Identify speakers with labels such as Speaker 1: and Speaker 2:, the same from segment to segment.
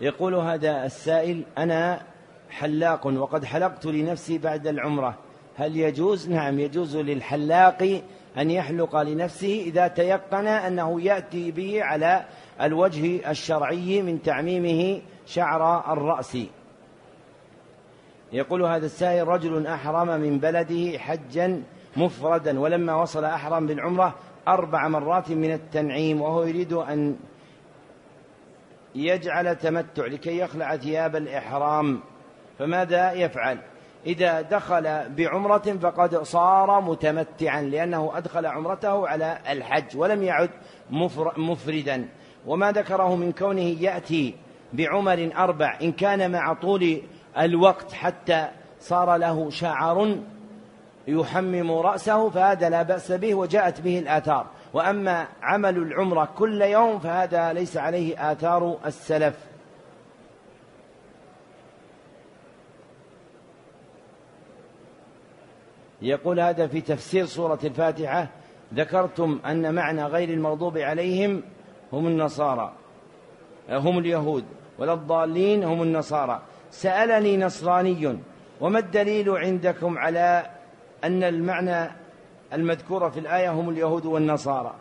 Speaker 1: يقول هذا السائل أنا حلاق وقد حلقت لنفسي بعد العمرة هل يجوز؟ نعم يجوز للحلاق أن يحلق لنفسه إذا تيقن أنه يأتي به على الوجه الشرعي من تعميمه شعر الرأس يقول هذا السائل رجل أحرم من بلده حجا مفردا ولما وصل أحرم بالعمرة أربع مرات من التنعيم وهو يريد أن يجعل تمتع لكي يخلع ثياب الإحرام. فماذا يفعل؟ إذا دخل بعمرة فقد صار متمتعا لأنه أدخل عمرته على الحج ولم يعد مفردا. وما ذكره من كونه يأتي بعمر أربع إن كان مع طول الوقت حتى صار له شعر يحمم رأسه فهذا لا بأس به وجاءت به الآثار. وأما عمل العمرة كل يوم فهذا ليس عليه آثار السلف. يقول هذا في تفسير سورة الفاتحة ذكرتم أن معنى غير المغضوب عليهم هم النصارى هم اليهود ولا الضالين هم النصارى. سألني نصراني وما الدليل عندكم على أن المعنى المذكور في الآية هم اليهود والنصارى.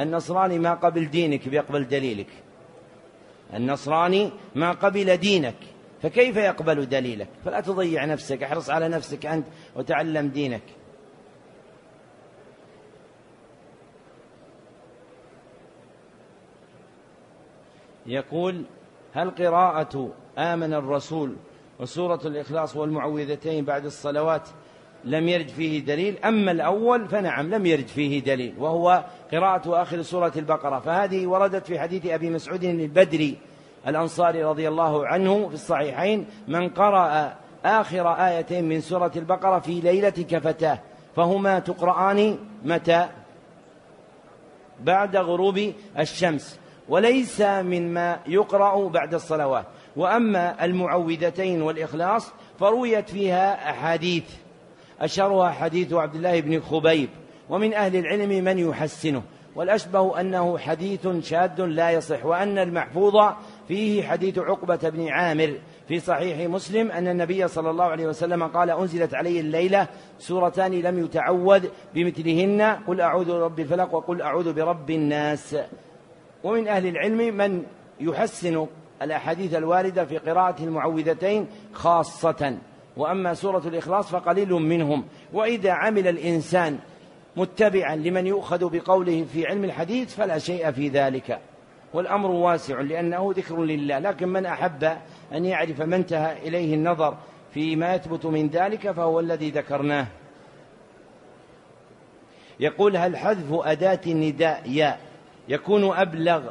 Speaker 1: النصراني ما قبل دينك بيقبل دليلك. النصراني ما قبل دينك فكيف يقبل دليلك؟ فلا تضيع نفسك احرص على نفسك أنت وتعلم دينك. يقول هل قراءة آمن الرسول وسورة الإخلاص والمعوذتين بعد الصلوات لم يرد فيه دليل أما الأول فنعم لم يرد فيه دليل وهو قراءة آخر سورة البقرة. فهذه وردت في حديث أبي مسعود البدري الأنصاري رضي الله عنه في الصحيحين من قرأ آخر آيتين من سورة البقرة في ليلة كفتاه فهما تقرآن متى؟ بعد غروب الشمس وليس مما يقرأ بعد الصلوات. وأما المعوذتين والإخلاص فرويت فيها أحاديث. أشهرها حديث عبد الله بن خبيب ومن أهل العلم من يحسنه والأشبه أنه حديث شاذ لا يصح وأن المحفوظ فيه حديث عقبة بن عامر في صحيح مسلم أن النبي صلى الله عليه وسلم قال أنزلت علي الليلة سورتان لم يتعوذ بمثلهن قل أعوذ برب الفلق وقل أعوذ برب الناس. ومن أهل العلم من يحسن الأحاديث الواردة في قراءة المعوذتين خاصة. وأما سورة الإخلاص فقليل منهم. وإذا عمل الإنسان متبعا لمن يؤخذ بقوله في علم الحديث فلا شيء في ذلك. والأمر واسع لأنه ذكر لله. لكن من أحب أن يعرف ما انتهى إليه النظر فيما يثبت من ذلك فهو الذي ذكرناه. يقول هل حذف أداة النداء يا يكون أبلغ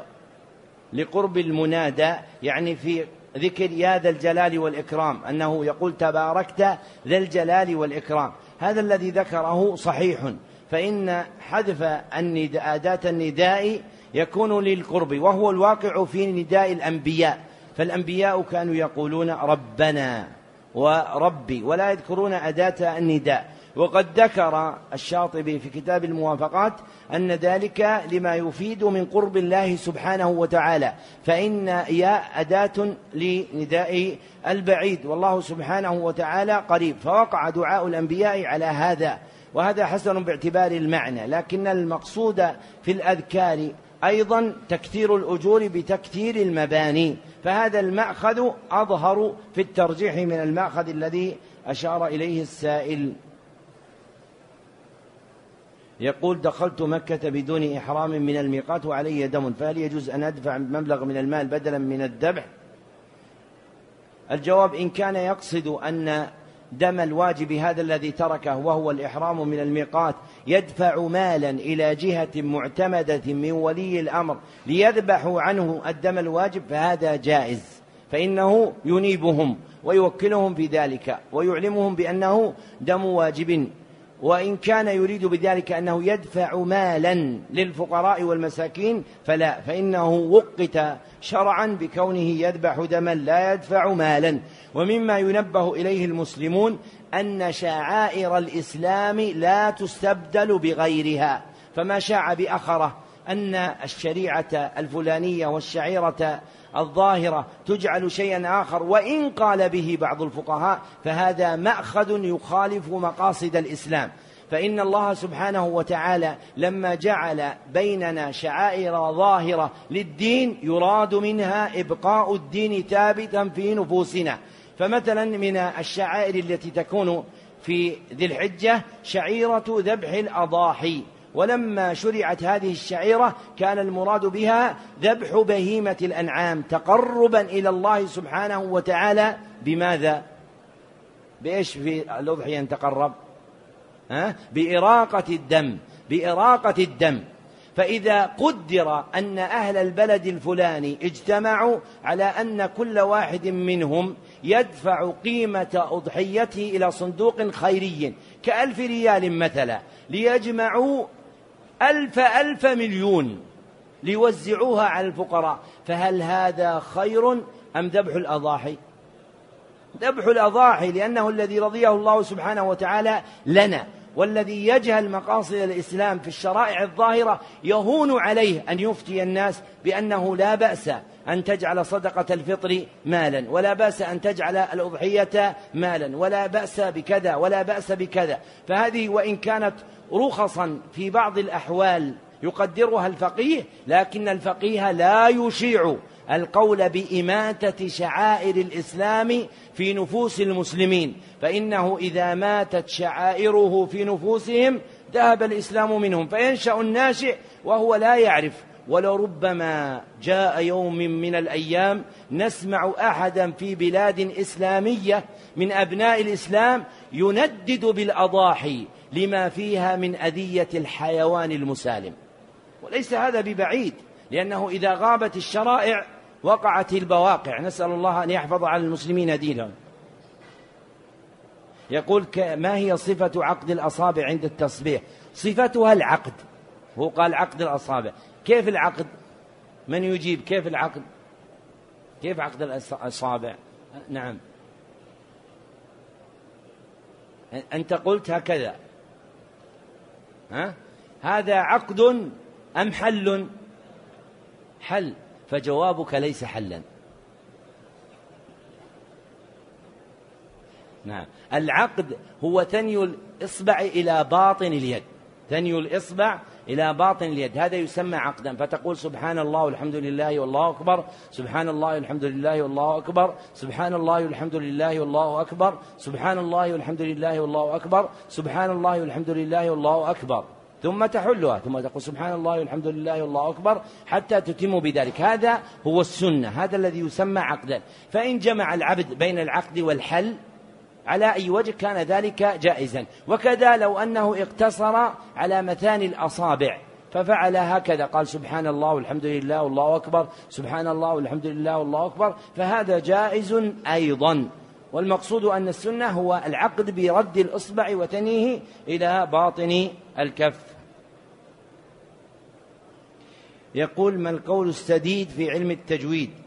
Speaker 1: لقرب المنادى يعني في ذكر يا ذا الجلال والإكرام أنه يقول تباركت ذا الجلال والإكرام. هذا الذي ذكره صحيح. فإن حذف النداء أداة النداء يكون للقرب وهو الواقع في نداء الأنبياء. فالأنبياء كانوا يقولون ربنا وربي ولا يذكرون أداة النداء. وقد ذكر الشاطبي في كتاب الموافقات أن ذلك لما يفيد من قرب الله سبحانه وتعالى فإن يا أداة لنداء البعيد والله سبحانه وتعالى قريب فوقع دعاء الأنبياء على هذا وهذا حسن باعتبار المعنى لكن المقصود في الأذكار أيضا تكثير الأجور بتكثير المباني فهذا المأخذ أظهر في الترجيح من المأخذ الذي أشار إليه السائل. يقول دخلت مكة بدون إحرام من الميقات وعلي دم فهل يجوز أن أدفع مبلغ من المال بدلا من الذبح؟ الجواب إن كان يقصد أن دم الواجب هذا الذي تركه وهو الإحرام من الميقات يدفع مالا إلى جهة معتمدة من ولي الأمر ليذبحوا عنه الدم الواجب فهذا جائز فإنه ينيبهم ويوكلهم في ذلك ويعلمهم بأنه دم واجب. وإن كان يريد بذلك أنه يدفع مالا للفقراء والمساكين فلا فإنه وقت شرعا بكونه يذبح دما لا يدفع مالا. ومما ينبه إليه المسلمون أن شعائر الإسلام لا تستبدل بغيرها. فما شاع بأخرة أن الشريعة الفلانية والشعيرة الظاهرة تجعل شيئا آخر وإن قال به بعض الفقهاء فهذا مأخذ يخالف مقاصد الإسلام. فإن الله سبحانه وتعالى لما جعل بيننا شعائر ظاهرة للدين يراد منها إبقاء الدين ثابتا في نفوسنا. فمثلا من الشعائر التي تكون في ذي الحجة شعيرة ذبح الأضاحي. ولما شرعت هذه الشعيرة كان المراد بها ذبح بهيمة الأنعام تقربا إلى الله سبحانه وتعالى بماذا؟ بإيش في الأضحية نتقرب؟ ها؟ بإراقة الدم بإراقة الدم فإذا قدر أن أهل البلد الفلاني اجتمعوا على أن كل واحد منهم يدفع قيمة أضحيته إلى صندوق خيري كألف ريال مثلا ليجمعوا ألف ألف مليون ليوزعوها على الفقراء. فهل هذا خير أم ذبح الأضاحي؟ ذبح الأضاحي لأنه الذي رضيه الله سبحانه وتعالى لنا والذي يجهل مقاصد الإسلام في الشرائع الظاهرة يهون عليه أن يفتي الناس بأنه لا بأس أن تجعل صدقة الفطر مالا ولا بأس أن تجعل الأضحية مالا ولا بأس بكذا ولا بأس بكذا. فهذه وإن كانت رخصا في بعض الأحوال يقدرها الفقيه لكن الفقيه لا يشيع القول بإماتة شعائر الإسلام في نفوس المسلمين فإنه إذا ماتت شعائره في نفوسهم ذهب الإسلام منهم فينشأ الناشئ وهو لا يعرف. ولربما جاء يوم من الأيام نسمع أحدا في بلاد إسلامية من أبناء الإسلام يندد بالأضاحي لما فيها من أذية الحيوان المسالم. وليس هذا ببعيد لأنه إذا غابت الشرائع وقعت البواقع. نسأل الله أن يحفظ على المسلمين دينهم. يقول ما هي صفة عقد الأصابع عند التصبيح؟ صفتها العقد. هو قال عقد الأصابع. كيف العقد؟ من يجيب؟ كيف العقد؟ كيف عقد الأصابع؟ نعم. أنت قلت هكذا. ها؟ هذا عقد أم حل؟ حل فجوابك ليس حلا. نعم. العقد هو ثني الإصبع إلى باطن اليد. ثني الإصبع إلى باطن اليد. هذا يسمى عقدا. فتقول سبحان الله والحمد لله والله أكبر سبحان الله والحمد لله والله أكبر سبحان الله والحمد لله والله أكبر سبحان الله والحمد لله والله أكبر سبحان الله والحمد لله والله أكبر. ثم تحلها ثم تقول سبحان الله والحمد لله والله أكبر حتى تتم بذلك. هذا هو السنة هذا الذي يسمى عقدا. فإن جمع العبد بين العقد والحل على أي وجه كان ذلك جائزا. وكذا لو أنه اقتصر على مثاني الأصابع ففعل هكذا. قال سبحان الله والحمد لله والله أكبر سبحان الله والحمد لله والله أكبر. فهذا جائز أيضا. والمقصود أن السنة هو العقد برد الإصبع وتنيه إلى باطن الكف. يقول ما القول السديد في علم التجويد؟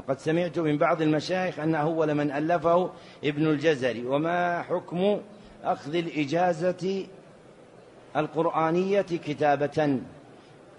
Speaker 1: وقد سمعت من بعض المشايخ أن أول من ألفه ابن الجزري. وما حكم أخذ الإجازة القرآنية كتابة؟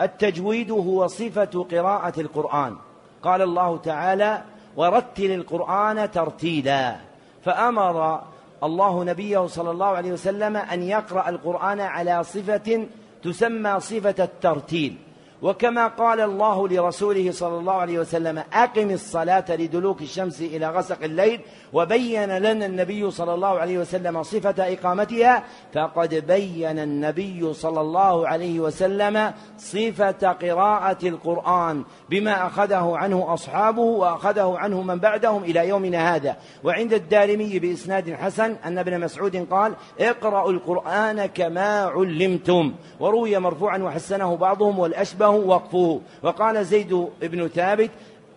Speaker 1: التجويد هو صفة قراءة القرآن. قال الله تعالى ورتل القرآن ترتيلا فأمر الله نبيه صلى الله عليه وسلم أن يقرأ القرآن على صفة تسمى صفة الترتيل. وكما قال الله لرسوله صلى الله عليه وسلم أقم الصلاة لدلوك الشمس إلى غسق الليل وبين لنا النبي صلى الله عليه وسلم صفة إقامتها فقد بين النبي صلى الله عليه وسلم صفة قراءة القرآن بما أخذه عنه أصحابه وأخذه عنه من بعدهم إلى يومنا هذا. وعند الدارمي بإسناد حسن أن ابن مسعود قال اقرأوا القرآن كما علمتم. وروي مرفوعا وحسنه بعضهم والأشبه وقفه وقال زيد بن ثابت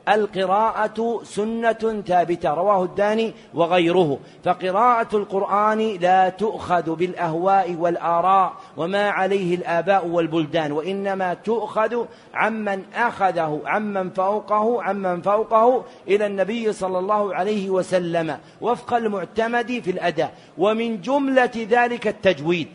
Speaker 1: القراءة سنة ثابتة رواه الداني وغيره. فقراءة القرآن لا تؤخذ بالأهواء والآراء وما عليه الآباء والبلدان وإنما تؤخذ عمن أخذه عمن فوقه عمن فوقه إلى النبي صلى الله عليه وسلم وفق المعتمد في الأداء. ومن جملة ذلك التجويد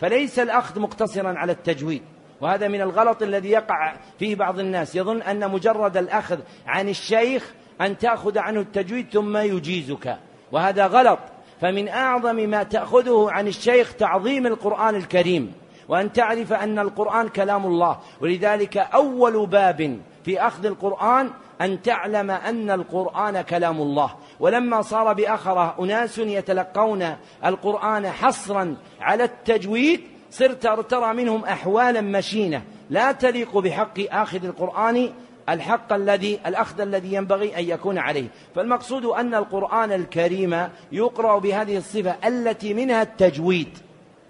Speaker 1: فليس الأخذ مقتصرا على التجويد. وهذا من الغلط الذي يقع فيه بعض الناس. يظن أن مجرد الأخذ عن الشيخ أن تأخذ عنه التجويد ثم يجيزك. وهذا غلط. فمن أعظم ما تأخذه عن الشيخ تعظيم القرآن الكريم. وأن تعرف أن القرآن كلام الله. ولذلك أول باب في أخذ القرآن أن تعلم أن القرآن كلام الله. ولما صار بأخرة أناس يتلقون القرآن حصرا على التجويد صرت ترى منهم أحوالا مشينة. لا تليق بحق آخذ القرآن الحق الذي الأخذ الذي ينبغي أن يكون عليه. فالمقصود أن القرآن الكريم يقرأ بهذه الصفة التي منها التجويد.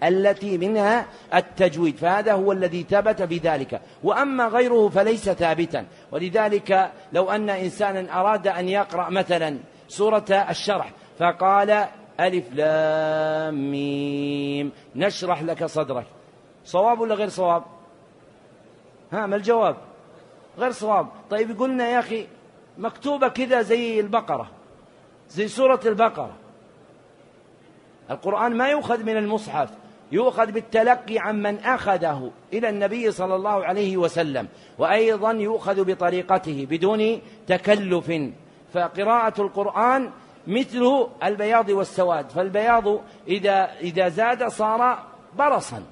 Speaker 1: التي منها التجويد. فهذا هو الذي ثبت بذلك. وأما غيره فليس ثابتا. ولذلك لو أن إنسانا أراد أن يقرأ مثلا سورة الشرح فقال ألف لام ميم. نشرح لك صدرك. صواب ولا غير صواب؟ ها ما الجواب؟ غير صواب. طيب قلنا يا أخي مكتوبة كذا زي البقرة زي سورة البقرة. القرآن ما يؤخذ من المصحف يؤخذ بالتلقي عمن أخذه إلى النبي صلى الله عليه وسلم وأيضا يؤخذ بطريقته بدون تكلف. فقراءة القرآن مثل البياض والسواد فالبياض إذا إذا زاد صار برصا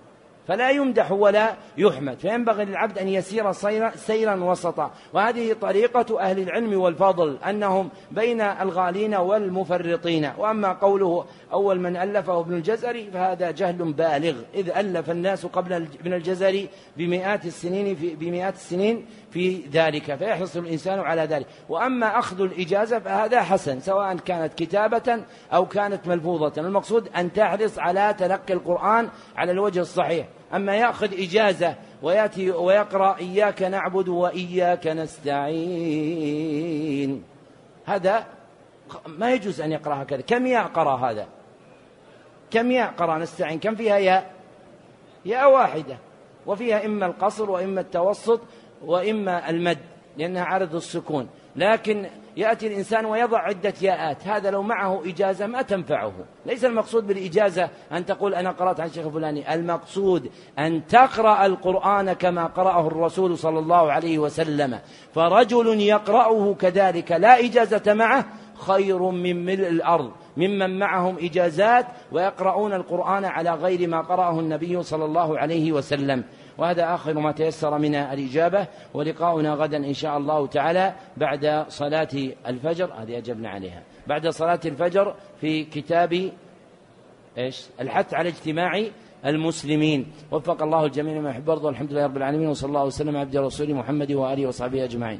Speaker 1: فلا يمدح ولا يحمد فينبغي للعبد أن يسير سيرا, سيرا وسطا. وهذه طريقة أهل العلم والفضل أنهم بين الغالين والمفرطين. وأما قوله أول من ألفه ابن الجزري فهذا جهل بالغ إذ ألف الناس قبل ابن الجزري بمئات السنين في بمئات السنين في ذلك فيحرص الإنسان على ذلك. وأما أخذ الإجازة فهذا حسن سواء كانت كتابة أو كانت ملفوظة. المقصود أن تحرص على تلقي القرآن على الوجه الصحيح. أما يأخذ إجازة ويأتي ويقرأ إياك نعبد وإياك نستعين. هذا ما يجوز أن يقرأ هكذا. كم ياء قرأ هذا؟ كم ياء قرأ نستعين؟ كم فيها ياء؟ ياء واحدة. وفيها إما القصر وإما التوسط وإما المد لأنها عرض السكون. لكن يأتي الإنسان ويضع عدة ياءات هذا لو معه إجازة ما تنفعه. ليس المقصود بالإجازة أن تقول أنا قرأت عن الشيخ فلاني المقصود أن تقرأ القرآن كما قرأه الرسول صلى الله عليه وسلم. فرجل يقرأه كذلك لا إجازة معه خير من ملء الأرض. ممن معهم إجازات ويقرؤون القرآن على غير ما قرأه النبي صلى الله عليه وسلم. وهذا آخر ما تيسر من الإجابة ولقاؤنا غدا إن شاء الله تعالى بعد صلاة الفجر. هذه أجبنا عليها. بعد صلاة الفجر في كتاب إيش؟ الحث على اجتماع المسلمين. وفق الله الجميع ما يحب الحمد لله رب العالمين وصلى الله وسلم على عبد رسول محمد وآله وصحبه أجمعين.